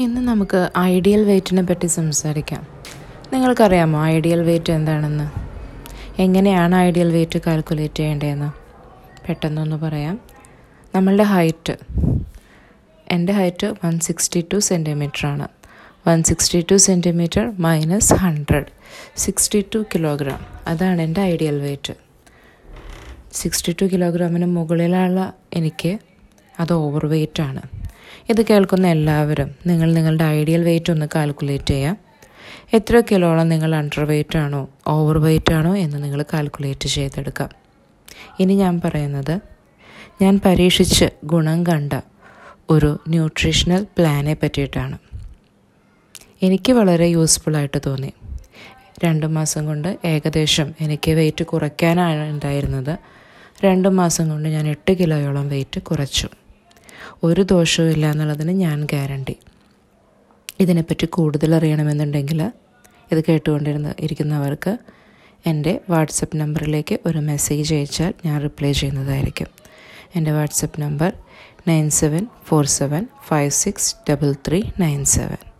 ഇന്ന് നമുക്ക് ഐഡിയൽ വെയ്റ്റിനെ പറ്റി സംസാരിക്കാം. നിങ്ങൾക്കറിയാമോ ഐഡിയൽ വെയ്റ്റ് എന്താണെന്ന്? എങ്ങനെയാണ് ഐഡിയൽ വെയ്റ്റ് കാൽക്കുലേറ്റ് ചെയ്യേണ്ടതെന്ന്? പെട്ടെന്നൊന്ന് പറയാം. നമ്മളുടെ ഹൈറ്റ് എന്റെ ഹൈറ്റ് വൺ സിക്സ്റ്റി ടു ആണ് one sixty two centimetre minus hundred sixty two kilogram. അതാണ് എന്റെ ഐഡിയൽ വെയ്റ്റ്. സിക്സ്റ്റി ടു കിലോഗ്രാമിന് മുകളിലുള്ള എനിക്ക് അത് ഓവർ വെയ്റ്റ് ആണ് ഇത് കേൾക്കുന്ന എല്ലാവരും നിങ്ങൾ നിങ്ങളുടെ ഐഡിയൽ വെയ്റ്റ് ഒന്ന് കാൽക്കുലേറ്റ് ചെയ്യാം. എത്ര കിലോളം നിങ്ങൾ അണ്ടർ വെയ്റ്റ് ആണോ ഓവർ വെയ്റ്റ് ആണോ എന്ന് നിങ്ങൾ കാൽക്കുലേറ്റ് ചെയ്തെടുക്കാം. ഇനി ഞാൻ പറയുന്നത് ഞാൻ പരീക്ഷിച്ച് ഗുണം കണ്ട ഒരു ന്യൂട്രീഷണൽ പ്ലാനെ പറ്റിയിട്ടാണ്. എനിക്ക് വളരെ യൂസ്ഫുള്ളായിട്ട് തോന്നി. രണ്ട് മാസം കൊണ്ട് ഏകദേശം എനിക്ക് വെയിറ്റ് കുറയ്ക്കാനാണ് ഉണ്ടായിരുന്നത്. രണ്ട് മാസം കൊണ്ട് ഞാൻ എട്ട് കിലോയോളം വെയിറ്റ് കുറച്ചു. ഒരു ദോഷവും ഇല്ല എന്നുള്ളതിന് ഞാൻ ഗ്യാരണ്ടി. ഇതിനെപ്പറ്റി കൂടുതൽ അറിയണമെന്നുണ്ടെങ്കിൽ ഇത് കേട്ടുകൊണ്ടിരുന്ന ഇരിക്കുന്നവർക്ക് എന്റെ വാട്സപ്പ് നമ്പറിലേക്ക് ഒരു മെസ്സേജ് അയച്ചാൽ ഞാൻ റിപ്ലൈ ചെയ്യുന്നതായിരിക്കും. എന്റെ WhatsApp number nine seven four seven five six double three nine seven.